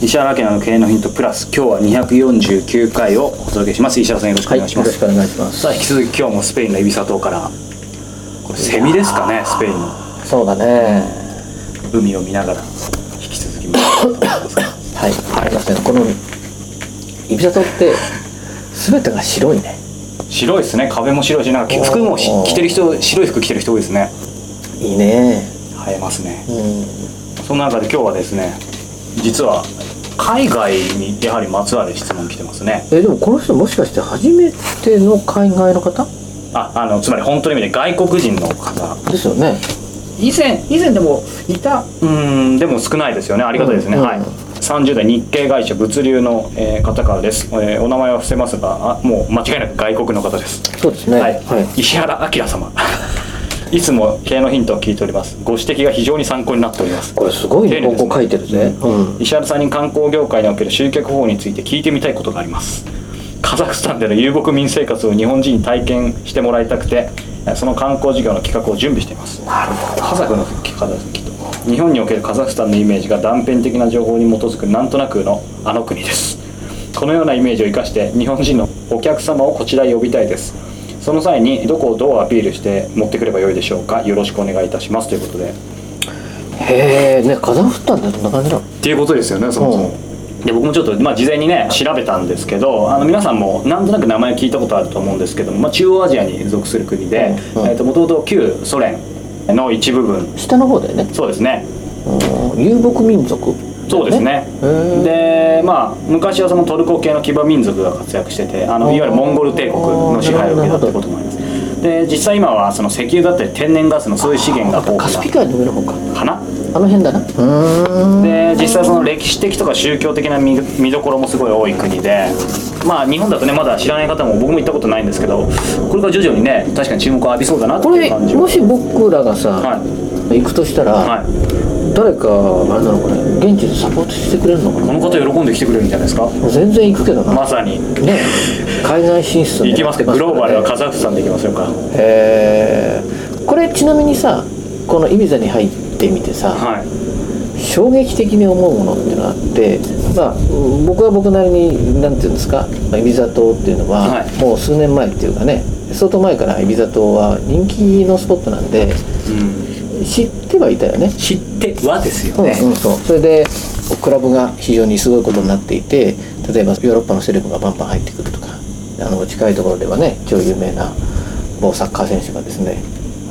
石原明の経営のヒントプラス今日は249回をお届けします。石原さんよろしくお願いします、よろしくお願いします。さあ引き続き今日もスペインのイビサ島からこれセミですかねスペインの。そうだね。海を見ながら引き続き見てますか。はいありません。このイビサ島って全てが白いね。白いですね。壁も白いしなんか服もし着てる人白い服着てる人多いですね。いいね。映えますね。うん。その中で今日はですね実は海外にやはりまつわる質問来てますね。えでもこの人もしかして初めての海外の方？ああのつまり本当の意味で外国人の方。ですよね。以前以前でもいた？うんでも少ないですよね。ありがたいですね、うんはい。30代日系会社物流の、えー方からです、えーお名前は伏せますがあもう間違いなく外国の方です。そうですね。はい、はい。石原明様いつも経営のヒントを聞いております。ご指摘が非常に参考になっております。これすごいねここ書いてるぜうん。石原さんに観光業界における集客方法について聞いてみたいことがあります。カザフスタンでの遊牧民生活を日本人に体験してもらいたくてその観光事業の企画を準備しています。なるほど。カザフの方ですきっと。日本におけるカザフスタンのイメージが断片的な情報に基づくなんとなくのあの国です。このようなイメージを生かして日本人のお客様をこちらへ呼びたいですその際にどこをどうアピールして持ってくればよいでしょうか？よろしくお願いいたします。ということで。へえねカザフスタンってどんな感じなのっていうことですよねそもそも、で僕もちょっと、まあ、事前にね調べたんですけどあの皆さんもなんとなく名前聞いたことあると思うんですけども、まあ、中央アジアに属する国でうん。うん。もともと旧ソ連の一部分。下の方だよね。そうですね。うん。遊牧民族そうですね。でまあ昔はそのトルコ系の騎馬民族が活躍しててあのいわゆるモンゴル帝国の支配を受けたってこともあります。で実際今はその石油だったり天然ガスのそういう資源が豊カスピ富海の上の方か。なかな？あの辺だな。うーん。で実際その歴史的とか宗教的な見見どころもすごい多い国でまあ日本だとねまだ知らない方も僕も行ったことないんですけどこれから徐々にね確かに注目を浴びそうだなってこれいう感じは。もし僕らがさ、は行くとしたら、はい誰かあれなのかね現地でサポートしてくれるのかな？この方喜んで来てくれるんじゃないですか？全然行くけどな、まさに。ね。海外進出行きますかグローバルはカかザフスタンで行きましょうか？へえこれちなみにさこのイビザに入ってみてさ、はい。衝撃的に思うものっていうのがあってまあうん僕は僕なりになんていうんですかイビザ島っていうのは、はい。もう数年前っていうかね相当前からイビザ島は人気のスポットなんでうん。知ってはいたよね。知ってはですようんね、うん、そう。それでクラブが非常にすごいことになっていて例えばヨーロッパのセレブがバンバン入ってくるとかあの近いところではね超有名な某サッカー選手がですね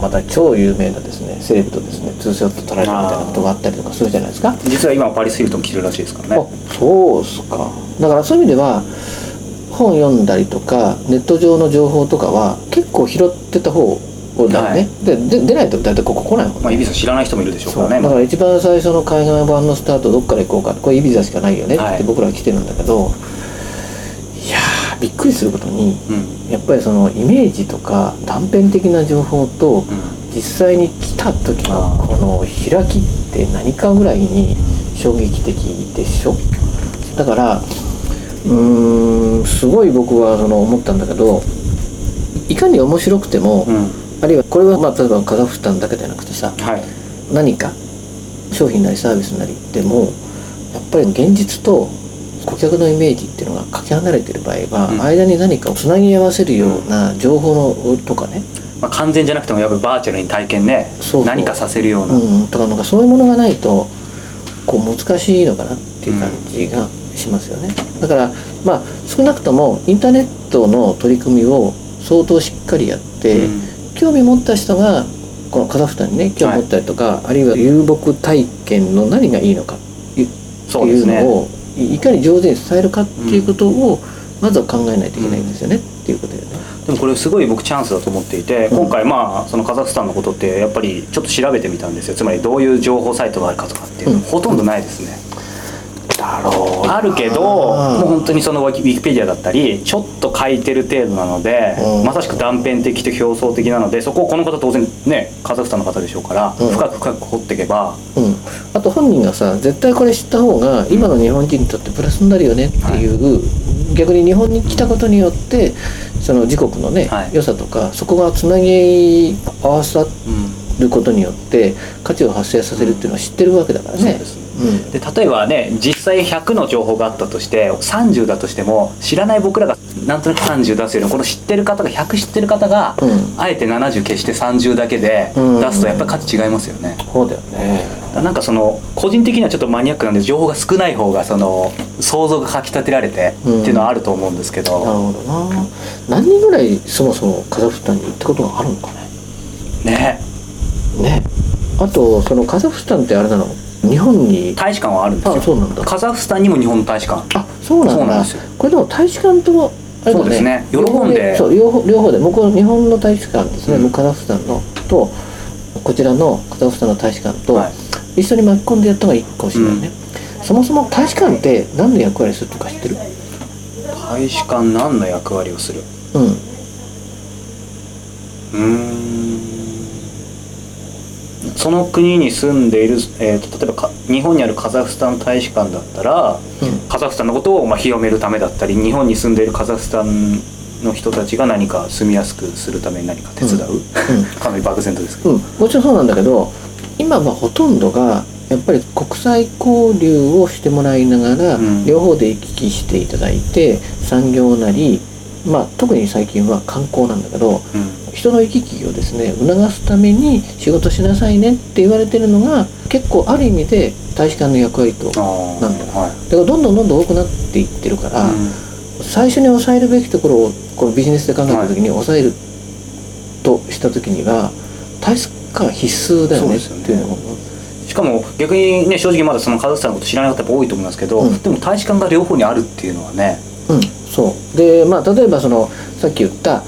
また超有名なですねセレブとですねツーショット撮られるみたいなことがあったりとかするじゃないですか。実は今パリス・ヒルトン来てるらしいですからあねそうっすか。だからそういう意味では本読んだりとかネット上の情報とかは結構拾ってた方だよね、はい。でで出ないと大体ここ来ないもんね。まあイビサ知らない人もいるでしょうからねだから一番最初の海外版のスタートどっから行こうかこれイビザしかないよねはい。って僕らは来てるんだけど、い、やーびっくりすることにうん。やっぱりそのイメージとか断片的な情報とうん。実際に来た時のこの開きって何かぐらいに衝撃的でしょ？だからうーんすごい僕はその思ったんだけどいかに面白くても、うんあるいはこれはまあ例えばカザフスタンだけじゃなくてさはい。何か商品なりサービスなりでもやっぱり現実と顧客のイメージっていうのがかけ離れてる場合は、うん。間に何かをつなぎ合わせるような情報のとかね、まあ、完全じゃなくてもやっぱりバーチャルに体験ねそう。何かさせるような、うん、とかなんかそういうものがないとこう難しいのかなっていう感じがしますよね。だからまあ少なくともインターネットの取り組みを相当しっかりやって、うん興味持った人がこのカザフスタンにね興味持ったりとか、あるいは遊牧体験の何がいいのかっていうのをいいかに上手に伝えるかっていうことをまずは考えないといけないんですよね、っていうことだよね。でもこれすごい僕チャンスだと思っていて今回まあそのカザフスタンのことってやっぱりちょっと調べてみたんですよ。つまりどういう情報サイトがあるかとかっていうの、うん。ほとんどないですねだろうな。あるけどもう本当にそのウィキウィキペディアだったりちょっと書いてる程度なので、うん。まさしく断片的と表層的なのでそこをこの方当然ねカザフスタンの方でしょうから、うん。深く深く掘っていけば。うん、あと本人がさ絶対これ知った方が今の日本人にとってプラスになるよねっていう、逆に日本に来たことによってその自国のね、はい。良さとかそこがつなぎ合わさうん。ることによって価値を発生させるっていうのは知ってるわけだからね。そうですで例えばね実際100の情報があったとして30だとしても知らない僕らがなんとなく30出すよりもこの知ってる方が100知ってる方が、うんあえて70消して30だけでうん出すとやっぱり価値違いますよね、そうだよね。なんかその個人的にはちょっとマニアックなんで情報が少ない方がその想像がかき立てられてっていうのはあると思うんですけど、なるほどな。何人ぐらいそもそもカザフスタンに行ったことがあるのかね。ねね。あとそのカザフスタンってあれなの？日本に大使館はあるんですよ。あそうなんだ。カザフスタンにも日本の大使館。あそうなんだ。そうなんですよ。これでも大使館とあれだそうですね。喜んで。そう両方両方で。向こう日本の大使館ですね、うん。カザフスタンのとこちらのカザフスタンの大使館と、はい。一緒に巻き込んでやった方がいいかもしれないね、そもそも大使館って何の役割するとか知ってる？大使館何の役割をする？その国に住んでいる、えーと例えばか日本にあるカザフスタン大使館だったらうん。カザフスタンのことをまあ広めるためだったり日本に住んでいるカザフスタンの人たちが何か住みやすくするために何か手伝う、うん。かなり漠然とですけど、うん、もちろんそうなんだけど今はほとんどがやっぱり国際交流をしてもらいながら、うん。両方で行き来していただいて産業なり、まあ、特に最近は観光なんだけどうん人の行き来をですね促すために仕事しなさいねって言われてるのが結構ある意味で大使館の役割となんだ。はい。らどんどんどんどん多くなっていってるから、うん。最初に抑えるべきところをこのビジネスで考えた時に抑えるとした時には大使館必須だよねっていうのをしかも逆にね正直まだそのカザフスタンのこと知らない方も多いと思いますけど、うん。でも大使館が両方にあるっていうのはね、うん。そう。でまあ例えばそのさっき言った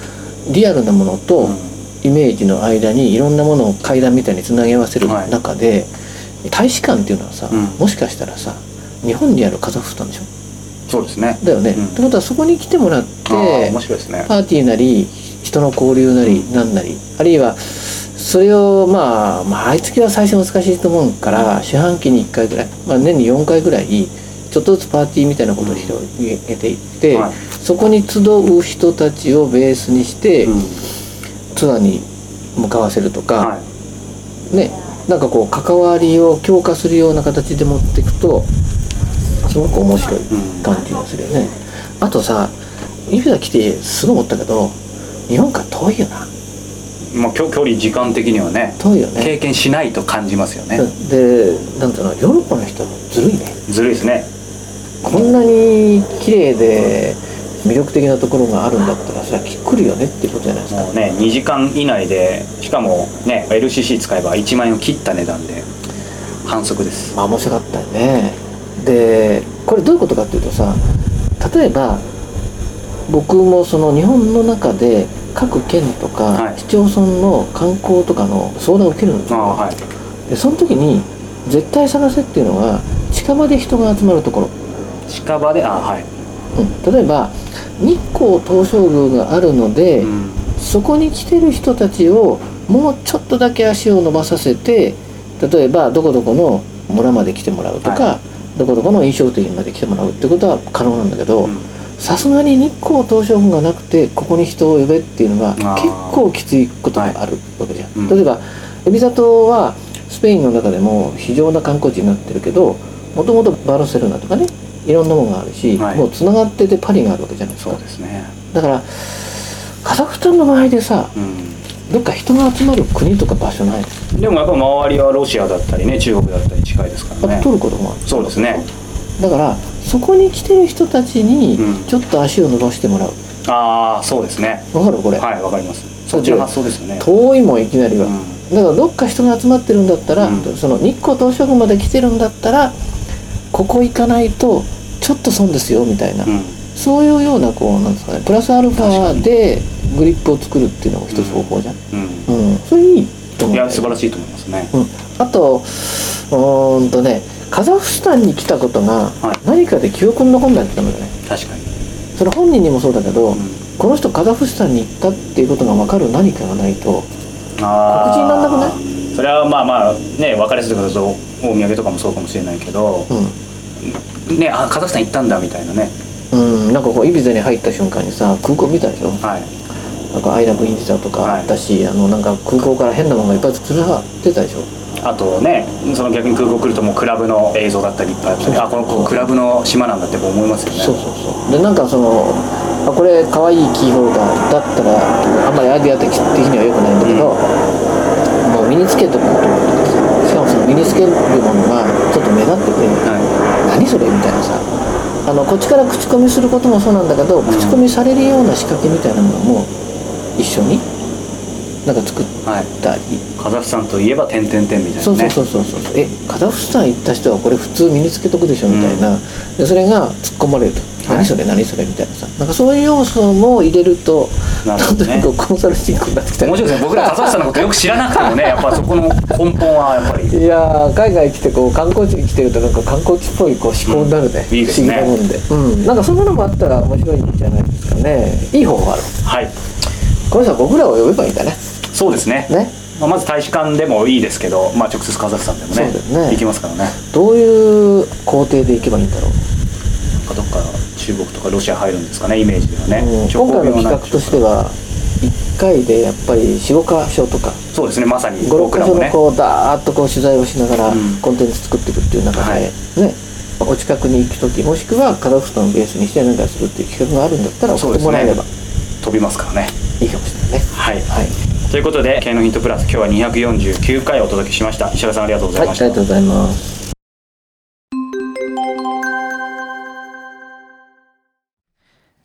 リアルなものとうん。イメージの間にいろんなものを階段みたいにつなぎ合わせるはい。中で、大使館っていうのはさ、うん。もしかしたらさ日本にあるカザフスタンでしょ？そうですね。だよね、うん。ってことはそこに来てもらって面白いですね。パーティーなり人の交流なりなんなりあるいはそれをまあ、まあ、毎月は最初難しいと思うから四半期に1回ぐらい、まあ、年に4回ぐらいちょっとずつパーティーみたいなことを広げていって、はいそこに集う人たちをベースにして、うん。ツアーに向かわせるとか、はい。ねなんかこう関わりを強化するような形で持っていくとすごく面白い感じがするよね、あとさイビザ来てすごい思ったけど日本から遠いよな。まあ、距距離時間的にはね遠いよね。経験しないと感じますよね。でなんていうのヨーロッパの人ずるいね。ずるいですね。こんなに綺麗で魅力的なところがあるんだったらそれは来るよねっていうことじゃないですか。もうね2時間以内でしかもね LCC 使えば1万円を切った値段で反則です。まあ面白かったよね。でこれどういうことかっていうとさ例えば僕もその日本の中で各県とかはい。市町村の観光とかの相談を受けるんですよ、はい。でその時に絶対探せっていうのが近場で人が集まるところ、近場であはい、うん、例えば日光東照宮があるので、うん。そこに来てる人たちをもうちょっとだけ足を伸ばさせて例えばどこどこの村まで来てもらうとか、はどこどこの飲食店まで来てもらうってことは可能なんだけどうん。さすがに日光東照宮がなくてここに人を呼べっていうのはあー。結構きついことがあるわけじゃん、うん。例えばエビザ島はスペインの中でも非常な観光地になってるけどもともとバルセロナとかねいろんなものがあるし、はい。もうつながっててパリがあるわけじゃないですか。そうですね。だからカザフスタンの場合でさうどっか人が集まる国とか場所ない？んでもやっぱ周りはロシアだったりね中国だったり近いですからね。トルコとかもある。そうですね。だからそこに来てる人たちにうん。ちょっと足を伸ばしてもらう。ああそうですね。わかる？これ、はいわかります。そっちの発想ですよね。遠いもんいきなりは、うん。だからどっか人が集まってるんだったら、うん。その日光東照宮まで来てるんだったらここ行かないとちょっと損ですよみたいな、うん。そういうようなこうなんですかね。プラスアルファでグリップを作るっていうのも一つ方法じゃん、うんうん。それいいと思いう。んだよや素晴らしいと思いますね。うん、あとうーんとねカザフスタンに来たことがはい。何かで記憶に残んないってたのよね。確かに。それ本人にもそうだけど、うん。この人カザフスタンに行ったっていうことが分かる何かがないとあ告知になんなくないい？それはまあまあね分かりやすいことだとお土産とかもそうかもしれないけどうねあカザフスタン行ったんだみたいなね。ん、うん、なんかこうイビザに入った瞬間にさ空港見たでしょ？はい。なんかアイラブインザとかあったし、あのなんか空港から変なものがいっぱいつるはってたでしょ？あとねその逆に空港来るともうクラブの映像だったりいっぱいあったりあこの子クラブの島なんだって思いますよね。そうそうそう。でなんかそのあこれ可愛いキーホルダーだったらあんまりアイデア的的には良くないんだけど、もう身につけておくこと身につけるものがちょっと目立ってては何それみたいなさ。あのこっちから口コミすることもそうなんだけど、口コミされるような仕掛けみたいなものも一緒になんか作っい、はい、たり、カザフスタンといえば点々点みたいなね。そうそうそうそうそう。えカザフスタン行った人はこれ普通身につけとくでしょみたいな、でそれが突っ込まれると、はい。何それ何それみたいなさ。なんかそういう要素も入れるとなるほどね。なんとなくコンサルティングになってきたり。面白いですね。僕らカザフスタンのことよく知らなくてもねやっぱそこの根本はやっぱり。いやー海外来てこう観光地に来てるとなんか観光地っぽいこう思考になるね、うん。いいですね。不思議なもんで、うん、なんかそんなのもあったら面白いんじゃないですかね。い。い方法がある。はいこれさ僕らを呼べばいいんだね。そうですね。ね。まあ、まず大使館でもいいですけど、まあ、直接カザフスタンでもねね。行きますからね。どういう工程で行けばいいんだろう、どっか中国とかロシア入るんですかねイメージではね、うん。直今回の企画としては1回でやっぱり45箇所とか。そうですねまさに。56僕らもね。箇所のこうダーッとこう取材をしながらうん。コンテンツ作っていくっていう中で、はい。ね。お近くに行く時もしくはカザフスタンをベースにして何かするっていう企画があるんだったら送ってもらえれば。飛びますからね。いいかもしれないね。はい。はい、ということで「経営のヒントプラス」今日は249回お届けしました。石原さんありがとうござはいい、ました、ありがとうございます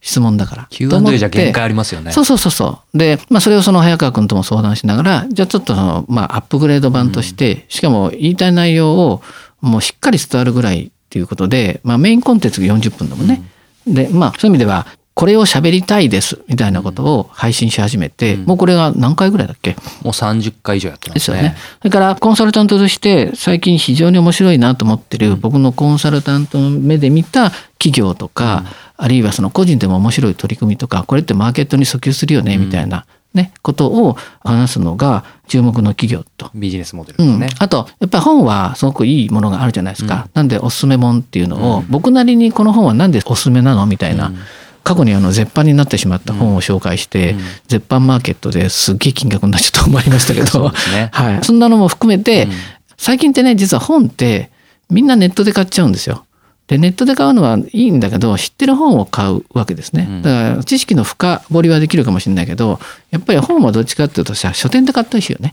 質問だから。Q&A てじゃ限界ありますよね。そうそうそうそう。で、まあそれをその早川君とも相談しながら、じゃあちょっとその、まあアップグレード版として、しかも言いたい内容をもうしっかり伝わるぐらいっていうことで、まあメインコンテンツが40分だもんね。で、まあそういう意味では、これを喋りたいですみたいなことを配信し始めて、もうこれが何回ぐらいだっけ？もう30回以上やってまね。ですすよね。それからコンサルタントとして最近非常に面白いなと思ってる僕のコンサルタントの目で見た企業とか、あるいはその個人でも面白い取り組みとか、これってマーケットに訴求するよねみたいなね、ことを話すのが注目の企業と。ビジネスモデルうんですね。、あとやっぱり本はすごくいいものがあるじゃないですか。なんでおすすめ本っていうのを、僕なりにこの本はなんでおすすめなの？みたいな。過去にあの絶版になってしまった本を紹介して、絶版マーケットですっげえ金額になっちゃったと思いましたけど、ね。はい、そんなのも含めて、最近ってね実は本ってみんなネットで買っちゃうんですよ。でネットで買うのはいいんだけど知ってる本を買うわけですね。だから知識の深掘りはできるかもしれないけどやっぱり本はどっちかっていうとさ書店で買ったりしよね。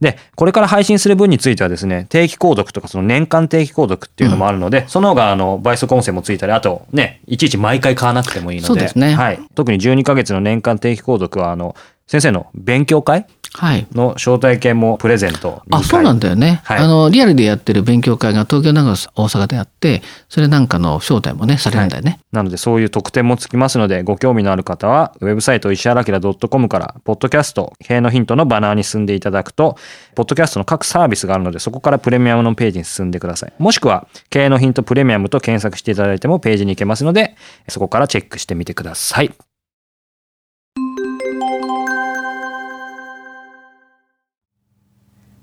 で、これから配信する分についてはですね、定期購読とかその年間定期購読っていうのもあるので、その方があの倍速音声もついたり、あとね、いちいち毎回買わなくてもいいので、そうですね。はい。特に12ヶ月の年間定期購読は、あの、先生の勉強会？はい。の招待券もプレゼント2回あ、そうなんだよね。はいあの、リアルでやってる勉強会が東京、長野、大阪であって、それなんかの招待もね、されるんだよね。なのでそういう特典もつきますので、ご興味のある方は、ウェブサイト石原明 .com から、ポッドキャスト、経営のヒントのバナーに進んでいただくと、ポッドキャストの各サービスがあるので、そこからプレミアムのページに進んでください。もしくは、経営のヒントプレミアムと検索していただいてもページに行けますので、そこからチェックしてみてください。